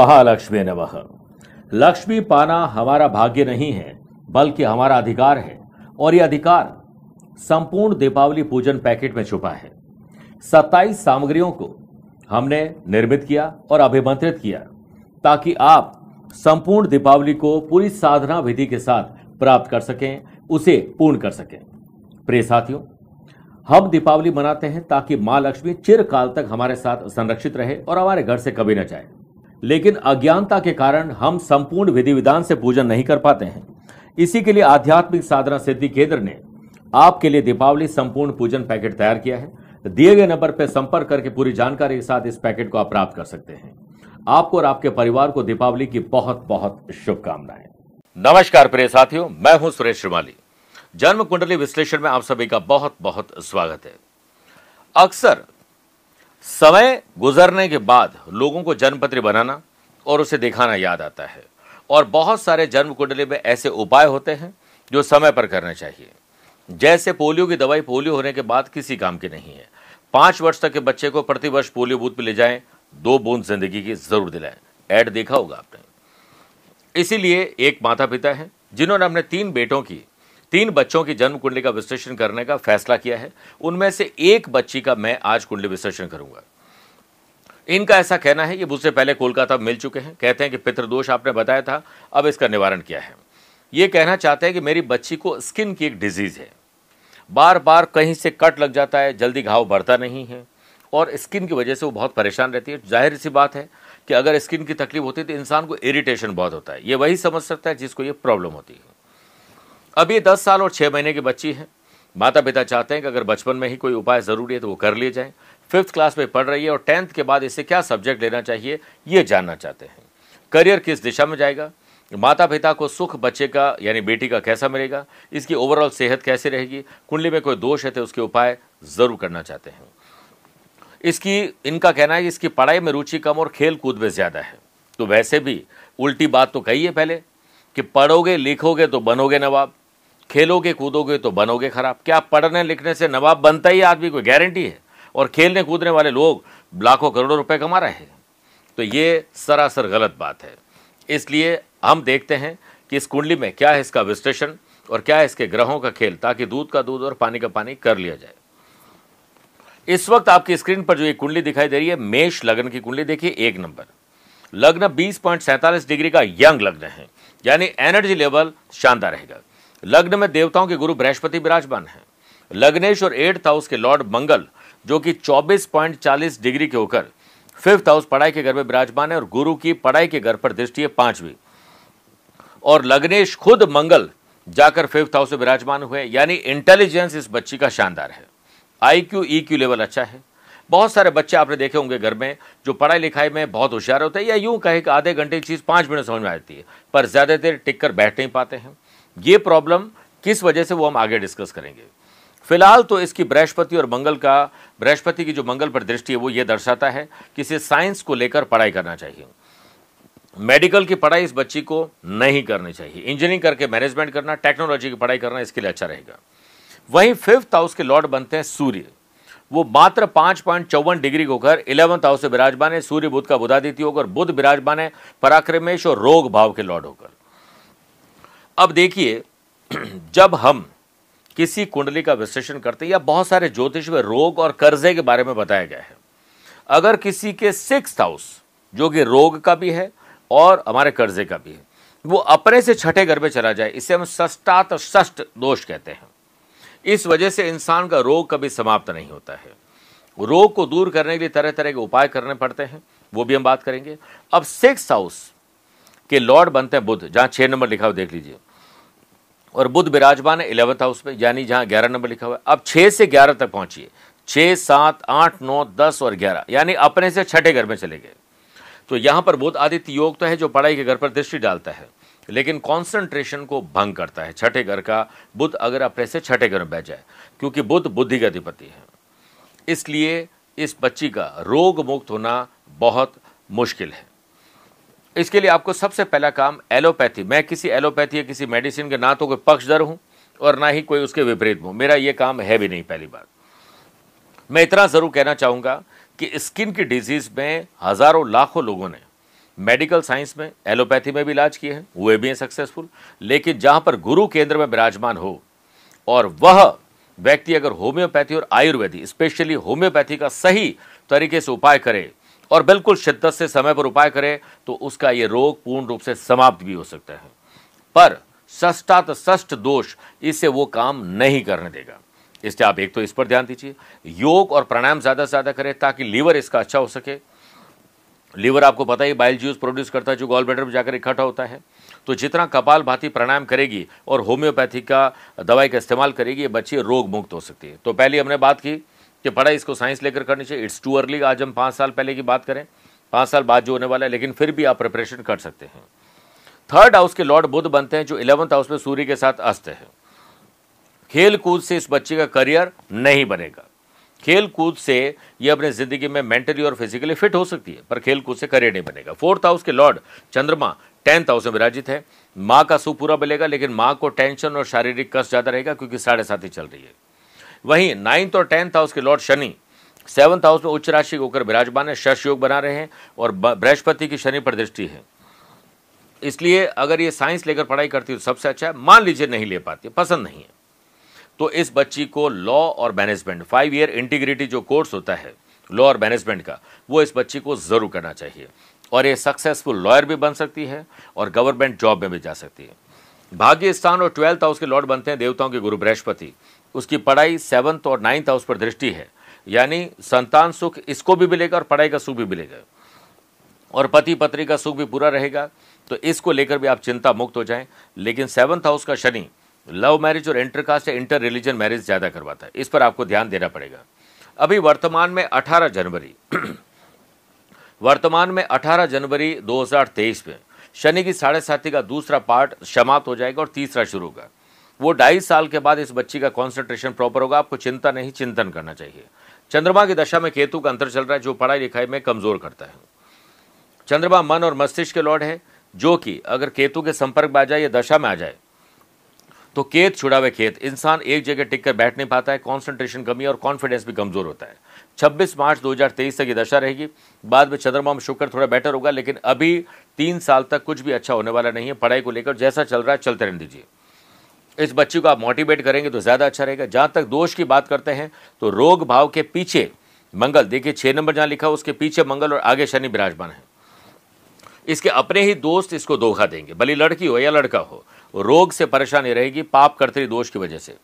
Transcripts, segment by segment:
महालक्ष्मी नमः। लक्ष्मी पाना हमारा भाग्य नहीं है, बल्कि हमारा अधिकार है, और यह अधिकार संपूर्ण दीपावली पूजन पैकेट में छुपा है। 27 सामग्रियों को हमने निर्मित किया और अभिमंत्रित किया, ताकि आप संपूर्ण दीपावली को पूरी साधना विधि के साथ प्राप्त कर सकें, उसे पूर्ण कर सकें। प्रिय साथियों, हम दीपावली मनाते हैं ताकि माँ लक्ष्मी चिरकाल तक हमारे साथ संरक्षित रहे और हमारे घर से कभी न जाए। लेकिन अज्ञानता के कारण हम संपूर्ण विधि विधान से पूजन नहीं कर पाते हैं। इसी के लिए आध्यात्मिक साधना सिद्धि केंद्र ने आपके लिए दीपावली संपूर्ण पूजन पैकेट तैयार किया है। दिए गए नंबर पर संपर्क करके पूरी जानकारी के साथ इस पैकेट को आप प्राप्त कर सकते हैं। आपको और आपके परिवार को दीपावली की बहुत बहुत शुभकामनाएँ। नमस्कार प्रिय साथियों, मैं हूँ सुरेश श्रीमाली। जन्म कुंडली विश्लेषण में आप सभी का बहुत बहुत स्वागत है। अक्सर समय गुजरने के बाद लोगों को जन्मपत्र बनाना और उसे दिखाना याद आता है। और बहुत सारे जन्म कुंडली में ऐसे उपाय होते हैं जो समय पर करने चाहिए। जैसे पोलियो की दवाई पोलियो होने के बाद किसी काम की नहीं है। पाँच वर्ष तक के बच्चे को प्रतिवर्ष पोलियो बूथ पर ले जाएँ, दो बूंद ज़िंदगी की ज़रूर दिलाएँ। ऐड देखा होगा आपने। इसीलिए एक माता पिता है, जिन्होंने अपने तीन बेटों की तीन बच्चों की जन्म कुंडली का विश्लेषण करने का फैसला किया है। उनमें से एक बच्ची का मैं आज कुंडली विश्लेषण करूँगा। इनका ऐसा कहना है ये मुझसे पहले कोलकाता मिल चुके हैं। कहते हैं कि पितृदोष आपने बताया था, अब इसका निवारण किया है। ये कहना चाहते हैं कि मेरी बच्ची को स्किन की एक डिज़ीज़ है। बार बार कहीं से कट लग जाता है, जल्दी घाव बढ़ता नहीं है और स्किन की वजह से वो बहुत परेशान रहती है। ज़ाहिर सी बात है कि अगर स्किन की तकलीफ़ होती है तो इंसान को इरिटेशन बहुत होता है। ये वही समझ सकता है जिसको ये प्रॉब्लम होती है। अब ये दस साल और छः महीने की बच्ची है। माता पिता चाहते हैं कि अगर बचपन में ही कोई उपाय ज़रूरी है तो वो कर लिए जाए। फिफ्थ क्लास में पढ़ रही है और टेंथ के बाद इसे क्या सब्जेक्ट लेना चाहिए, ये जानना चाहते हैं। करियर किस दिशा में जाएगा? माता पिता को सुख बच्चे का, यानी बेटी का कैसा मिलेगा? इसकी ओवरऑल सेहत कैसी रहेगी? कुंडली में कोई दोष है तो उसके उपाय ज़रूर करना चाहते हैं। इसकी, इनका कहना है कि इसकी पढ़ाई में रुचि कम और खेल कूद में ज़्यादा है। तो वैसे भी, उल्टी बात तो कही है पहले कि पढ़ोगे, लिखोगे तो बनोगे नवाब। खेलोगे, कूदोगे तो बनोगे खराब। क्या पढ़ने लिखने से नवाब बनता ही आदमी, कोई गारंटी है? और खेलने कूदने वाले लोग लाखों करोड़ों रुपए कमा रहे हैं। तो ये सरासर गलत बात है। इसलिए हम देखते हैं कि इस कुंडली में क्या है इसका विश्लेषण और क्या है इसके ग्रहों का खेल, ताकि दूध का दूध और पानी का पानी कर लिया जाए। इस वक्त आपकी स्क्रीन पर जो ये कुंडली दिखाई दे रही है, मेष लग्न की कुंडली, देखिए एक नंबर। लग्न बीस पॉइंट सैंतालीस डिग्री का यंग लग्न है, यानी एनर्जी लेवल शानदार रहेगा। लग्न में देवताओं के गुरु बृहस्पति विराजमान है। लग्नेश और एट्थ हाउस के लॉर्ड मंगल, जो कि 24.40 डिग्री के होकर फिफ्थ हाउस पढ़ाई के घर में विराजमान है और गुरु की पढ़ाई के घर पर दृष्टि है पांचवी। और लग्नेश खुद मंगल जाकर फिफ्थ हाउस में विराजमान हुए यानी इंटेलिजेंस इस बच्ची का शानदार है। I Q E Q level अच्छा है। बहुत सारे बच्चे आपने देखे होंगे घर में, जो पढ़ाई लिखाई में बहुत होशियार होते हैं या यूँ कहे कि आधे घंटे की चीज़ पाँच मिनट समझ में आती है, पर ज़्यादा देर टिक कर बैठ नहीं पाते हैं। ये प्रॉब्लम किस वजह से वो हम आगे डिस्कस करेंगे? फ़िलहाल तो इसकी बृहस्पति और मंगल का, बृहस्पति की जो मंगल पर दृष्टि है, वो ये दर्शाता है कि इसे साइंस को लेकर पढ़ाई करना चाहिए। मेडिकल की पढ़ाई इस बच्ची को नहीं करनी चाहिए। इंजीनियरिंग करके मैनेजमेंट करना टेक्नोलॉजी की पढ़ाई करना इसके लिए अच्छा रहेगा। वहीं फिफ्थ हाउस के लॉर्ड बनते हैं सूर्य। वो मात्र पाँच पॉइंट चौवन डिग्री को होकर इलेवंथ हाउस से विराजमान है। सूर्य बुद्ध का बुधादित्य होकर बुद्ध विराजमान है। पराक्रमेश और रोग भाव के लॉर्ड होकर। अब देखिए, जब हम किसी कुंडली का विश्लेषण करते हैं या बहुत सारे ज्योतिष में रोग और कर्जे के बारे में बताया गया है, अगर किसी के सिक्स हाउस, जो कि रोग का भी है और हमारे कर्जे का भी है, वो अपने से छठे घर में चला जाए, इसे हम सष्टात षष्ट दोष कहते हैं। इस वजह से इंसान का रोग कभी समाप्त नहीं होता है। रोग को दूर करने के लिए तरह तरह के उपाय करने पड़ते हैं, वो भी हम बात करेंगे। अब सिक्स हाउस के लॉर्ड बनते हैं बुद्ध, जहाँ छह नंबर लिखा हुआ देख लीजिए। और बुद्ध विराजमान है इलेवंथ हाउस में यानी जहाँ ग्यारह नंबर लिखा हुआ है। अब छह से ग्यारह तक पहुंचिए। छह, सात, आठ, नौ, दस और ग्यारह, यानी अपने से छठे घर में चले गए। तो यहाँ पर बुद्ध आदित्य योग तो है जो पढ़ाई के घर पर दृष्टि डालता है, लेकिन कॉन्सेंट्रेशन को भंग करता है। छठे घर का बुद्ध अगर अपने से छठे घर में बैठ जाए, क्योंकि बुद्ध बुद्धि का अधिपति है। इसलिए इस बच्ची का रोग मुक्त होना बहुत मुश्किल है। इसके लिए आपको सबसे पहला काम एलोपैथी। मैं किसी एलोपैथी या किसी मेडिसिन के ना तो कोई पक्षधर हूँ और ना ही कोई उसके विपरीत हूँ। मेरा यह काम है भी नहीं, पहली बार मैं इतना ज़रूर कहना चाहूँगा कि स्किन की डिज़ीज़ में हज़ारों लाखों लोगों ने मेडिकल साइंस में एलोपैथी में भी इलाज किए हैं हुए भी हैं सक्सेसफुल। लेकिन जहाँ पर गुरु केंद्र में विराजमान हो और वह व्यक्ति अगर होम्योपैथी और आयुर्वेदी, स्पेशली होम्योपैथी का सही तरीके से उपाय करे और बिल्कुल शिद्दत से समय पर उपाय करे तो उसका ये रोग पूर्ण रूप से समाप्त भी हो सकता है। पर षष्टात षष्ट दोष, इससे वो काम नहीं करने देगा। इसलिए आप एक तो इस पर ध्यान दीजिए। योग और प्राणायाम ज़्यादा से ज़्यादा करें ताकि लीवर इसका अच्छा हो सके। लीवर आपको पता ही, बाइल जूस प्रोड्यूस करता है, जो गॉल ब्लेडर में जाकर इकट्ठा होता है। तो जितना कपाल भाती प्राणायाम करेगी और होम्योपैथी का दवाई का इस्तेमाल करेगी, ये बच्ची रोग मुक्त हो सकती है। तो पहले हमने बात की कि पढ़ाई इसको साइंस लेकर करनी चाहिए। इट्स टू अर्ली आज हम पाँच साल पहले की बात करें। पाँच साल बाद जो होने वाला है, लेकिन फिर भी आप प्रिपरेशन कर सकते हैं। थर्ड हाउस के लॉर्ड बुद्ध बनते हैं, जो इलेवंथ हाउस में सूर्य के साथ अस्त है। खेल कूद से इस बच्चे का करियर नहीं बनेगा। खेल कूद से ये अपने ज़िंदगी में मेंटली और फिजिकली फिट हो सकती है, पर खेल कूद से करियर नहीं बनेगा। फोर्थ हाउस के लॉर्ड चंद्रमा टेंथ हाउस में विराजित है। माँ का सुख पूरा मिलेगा, लेकिन माँ को टेंशन और शारीरिक कष्ट ज़्यादा रहेगा, क्योंकि साढ़े साथ ही चल रही है। वहीं नाइन्थ और टेंथ हाउस के लॉर्ड शनि सेवंथ हाउस में उच्च राशि होकर विराजमान है शश योग बना रहे हैं और बृहस्पति की शनि पर दृष्टि है। इसलिए अगर ये साइंस लेकर पढ़ाई करती है तो सबसे अच्छा है, मान लीजिए नहीं ले पाती पसंद नहीं है। तो इस बच्ची को लॉ और मैनेजमेंट फाइव ईयर इंटीग्रिटी जो कोर्स होता है लॉ और मैनेजमेंट का, वो इस बच्ची को ज़रूर करना चाहिए। और ये सक्सेसफुल लॉयर भी बन सकती है और गवर्नमेंट जॉब में भी जा सकती है। भाग्य स्थान और ट्वेल्थ हाउस के लॉर्ड बनते हैं, देवताओं के गुरु बृहस्पति। उसकी पढ़ाई सेवन्थ और नाइन्थ हाउस पर दृष्टि है। यानी संतान सुख इसको भी मिलेगा और पढ़ाई का सुख भी मिलेगा। और पति पत्नी का सुख भी पूरा रहेगा। तो इसको लेकर भी आप चिंता मुक्त हो जाएँ। लेकिन सेवन्थ हाउस का शनि लव मैरिज और इंटरकास्ट या इंटर रिलीजन मैरिज ज़्यादा करवाता है। इस पर आपको ध्यान देना पड़ेगा। अभी वर्तमान में 18 जनवरी। वर्तमान में 18 जनवरी 2023 में शनि की साढ़े साथी का दूसरा पार्ट समाप्त हो जाएगा और तीसरा शुरू होगा। वो ढाई साल के बाद इस बच्ची का कॉन्सेंट्रेशन प्रॉपर होगा। आपको चिंता नहीं, चिंतन करना चाहिए। चंद्रमा की दशा में केतु का अंतर चल रहा है, जो पढ़ाई लिखाई में कमज़ोर करता है। चंद्रमा मन और मस्तिष्क के लॉर्ड है, जो कि अगर केतु के संपर्क में आ जाए या दशा में आ जाए तो केत छुड़ावे खेत। इंसान एक जगह टिक कर बैठ नहीं पाता है कॉन्सेंट्रेशन कमी और कॉन्फिडेंस भी कमज़ोर होता है। 26 मार्च 2023 तक ये दशा रहेगी। बाद में चंद्रमा में शुक्र थोड़ा बेटर होगा, लेकिन अभी तीन साल तक कुछ भी अच्छा होने वाला नहीं है, पढ़ाई को लेकर जैसा चल रहा है, चलते रहने दीजिए। इस बच्ची को आप मोटिवेट करेंगे तो ज़्यादा अच्छा रहेगा। जहाँ तक दोष की बात करते हैं तो रोग भाव के पीछे मंगल, देखिए छह नंबर जहाँ लिखा उसके पीछे मंगल और आगे शनि विराजमान है। इसके अपने ही दोस्त इसको धोखा देंगे, भली लड़की हो या लड़का हो रोग से परेशानी रहेगी, पाप कर्तरी दोष की वजह से।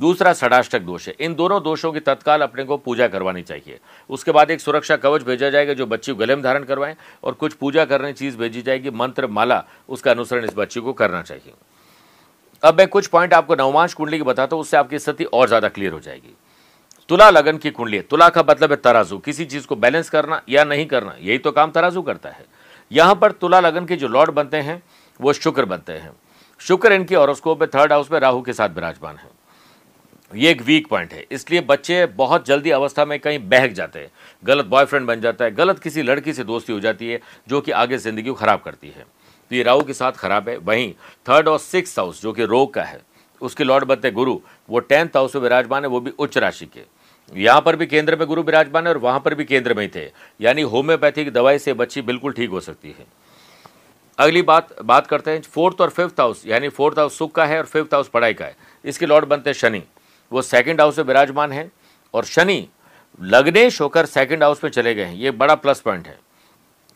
दूसरा षडाष्टक दोष है, इन दोनों दोषों की तत्काल अपने को पूजा करवानी चाहिए। उसके बाद एक सुरक्षा कवच भेजा जाएगा जो बच्ची को गले में धारण करवाएँ और कुछ पूजा करने चीज़ भेजी जाएगी, मंत्र, माला, उसका अनुसरण इस बच्ची को करना चाहिए। अब मैं कुछ पॉइंट आपको नवमांश कुंडली की बताता हूँ, उससे आपकी स्थिति और ज़्यादा क्लियर हो जाएगी। तुला लगन की कुंडली तुला का मतलब है तराजू। किसी चीज़ को बैलेंस करना या नहीं करना, यही तो काम तराजू करता है। यहाँ पर तुला लगन के जो लॉर्ड बनते हैं, वो शुक्र बनते हैं। शुक्र इनकी ऑरोस्कोप में थर्ड हाउस में राहु के साथ विराजमान है। ये एक वीक पॉइंट है। इसलिए बच्चे बहुत जल्दी अवस्था में कहीं बहक जाते हैं। गलत बॉयफ्रेंड बन जाता है। गलत किसी लड़की से दोस्ती हो जाती है, जो कि आगे ज़िंदगी को खराब करती है। तो ये राहु के साथ खराब है। वहीं थर्ड और सिक्स हाउस जो कि रोग का है, उसके लॉर्ड बनते गुरु। वो टेंथ हाउस में विराजमान है, वो भी उच्च राशि के। यहाँ पर भी केंद्र में गुरु विराजमान है और वहाँ पर भी केंद्र में ही थे। यानी होम्योपैथिक दवाई से बच्ची बिल्कुल ठीक हो सकती है। अगली बात बात करते हैं। फोर्थ और फिफ्थ हाउस यानी फोर्थ हाउस सुख का है और फिफ्थ हाउस पढ़ाई का है। इसके लॉर्ड बनते हैं शनि। वो सेकंड हाउस में विराजमान है और शनि लग्नेश होकर सेकंड हाउस में चले गए हैं। ये बड़ा प्लस पॉइंट है।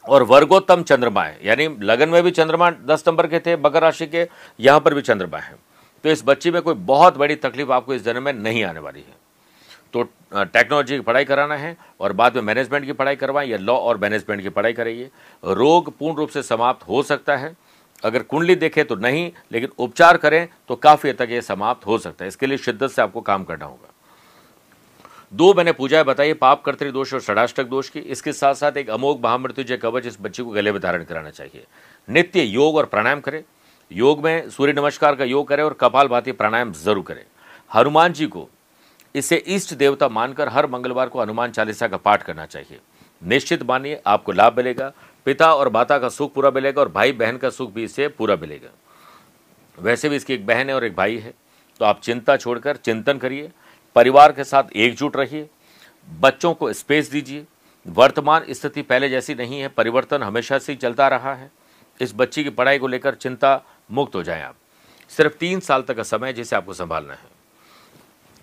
और वर्गोत्तम चंद्रमा है। यानी लगन में भी चंद्रमा दस नंबर के थे, मकर राशि के, यहाँ पर भी चंद्रमा है। तो इस बच्ची में कोई बहुत बड़ी तकलीफ़ आपको इस जन्म में नहीं आने वाली है। तो टेक्नोलॉजी की पढ़ाई कराना है और बाद में मैनेजमेंट की पढ़ाई करवाएँ या लॉ और मैनेजमेंट की पढ़ाई कराइए रोग पूर्ण रूप से समाप्त हो सकता है। अगर कुंडली देखें तो नहीं, लेकिन उपचार करें तो काफ़ी हद तक ये समाप्त हो सकता है। इसके लिए शिद्दत से आपको काम करना होगा। दो मैंने पूजाएँ बताइए, पाप कर्तरी दोष और षडाष्टक दोष की। इसके साथ साथ एक अमोघ महामृत्युजय कवच, इस बच्चे को गले में धारण कराना चाहिए। नित्य योग और प्राणायाम करें। योग में सूर्य नमस्कार का योग करें और कपाल भाती प्राणायाम ज़रूर करें। हनुमान जी को इसे इष्ट देवता मानकर हर मंगलवार को हनुमान चालीसा का पाठ करना चाहिए। निश्चित मानिए, आपको लाभ मिलेगा। पिता और माता का सुख पूरा मिलेगा और भाई बहन का सुख भी इससे पूरा मिलेगा। वैसे भी इसकी एक बहन है और एक भाई है। तो आप चिंता छोड़कर चिंतन करिए। परिवार के साथ एकजुट रहिए, बच्चों को स्पेस दीजिए। वर्तमान स्थिति पहले जैसी नहीं है, परिवर्तन हमेशा से ही चलता रहा है। इस बच्ची की पढ़ाई को लेकर चिंता मुक्त हो जाएँ आप। सिर्फ़ तीन साल तक का समय जिसे आपको संभालना है।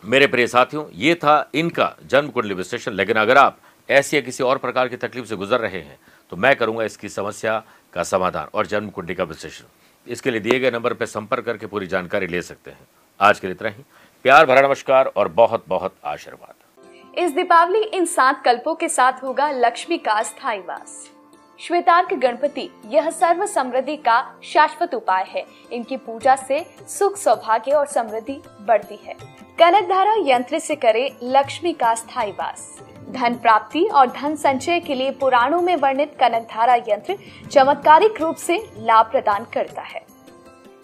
मेरे प्रिय साथियों, ये था इनका जन्म कुंडली विश्लेषण। लेकिन अगर आप ऐसी या किसी और प्रकार की तकलीफ़ से गुजर रहे हैं तो मैं करूँगा इसकी समस्या का समाधान और जन्म कुंडली का विश्लेषण। इसके लिए दिए गए नंबर पर संपर्क करके पूरी जानकारी ले सकते हैं। आज के लिए इतना ही। प्यार भरा नमस्कार और बहुत बहुत आशीर्वाद। इस दीपावली इन सात कल्पों के साथ होगा लक्ष्मी का स्थायी वास। श्वेतार्क गणपति, यह सर्व समृद्धि का शाश्वत उपाय है। इनकी पूजा से सुख सौभाग्य और समृद्धि बढ़ती है। कनक धारा यंत्र से करे लक्ष्मी का स्थायी वास। धन प्राप्ति और धन संचय के लिए पुराणों में वर्णित कनक धारा यंत्र चमत्कारिक रूप से लाभ प्रदान करता है।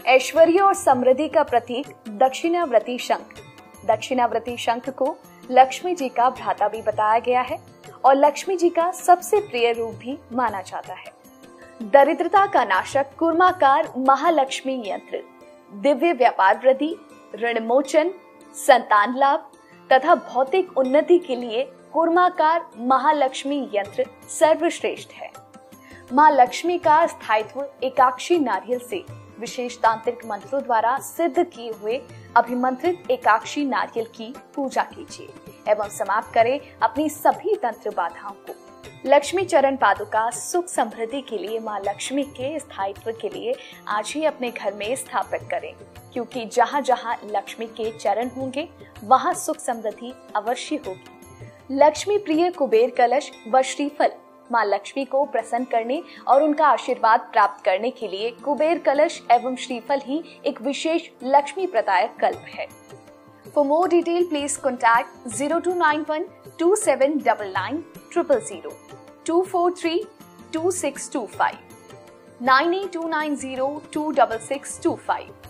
ऐश्वर्य और समृद्धि का प्रतीक दक्षिणाव्रती शंख। दक्षिणाव्रती शंख को लक्ष्मी जी का भ्राता भी बताया गया है और लक्ष्मी जी का सबसे प्रिय रूप भी माना जाता है। दरिद्रता का नाशक कुर्माकार महालक्ष्मी यंत्र। दिव्य व्यापार वृद्धि, ऋण मोचन, संतान लाभ तथा भौतिक उन्नति के लिए कुर्माकार महालक्ष्मी यंत्र सर्वश्रेष्ठ है। माँ लक्ष्मी का स्थायित्व एकाक्षी नारियल से विशेष तांत्रिक मंत्रों द्वारा सिद्ध किए हुए अभिमंत्रित एकाक्षी नारियल की पूजा कीजिए एवं समाप्त करें अपनी सभी तंत्र बाधाओं को। लक्ष्मी चरण पादुका सुख समृद्धि के लिए माँ लक्ष्मी के स्थायित्व के लिए आज ही अपने घर में स्थापित करें, क्योंकि जहाँ जहाँ लक्ष्मी के चरण होंगे, वहाँ सुख समृद्धि अवश्य होगी। लक्ष्मी प्रिय कुबेर कलश व श्रीफल माँ लक्ष्मी को प्रसन्न करने और उनका आशीर्वाद प्राप्त करने के लिए कुबेर कलश एवं श्रीफल ही एक विशेष लक्ष्मी प्रदायक कल्प है For more detail, please contact 0291 2799 000 243 2625 98290 26625.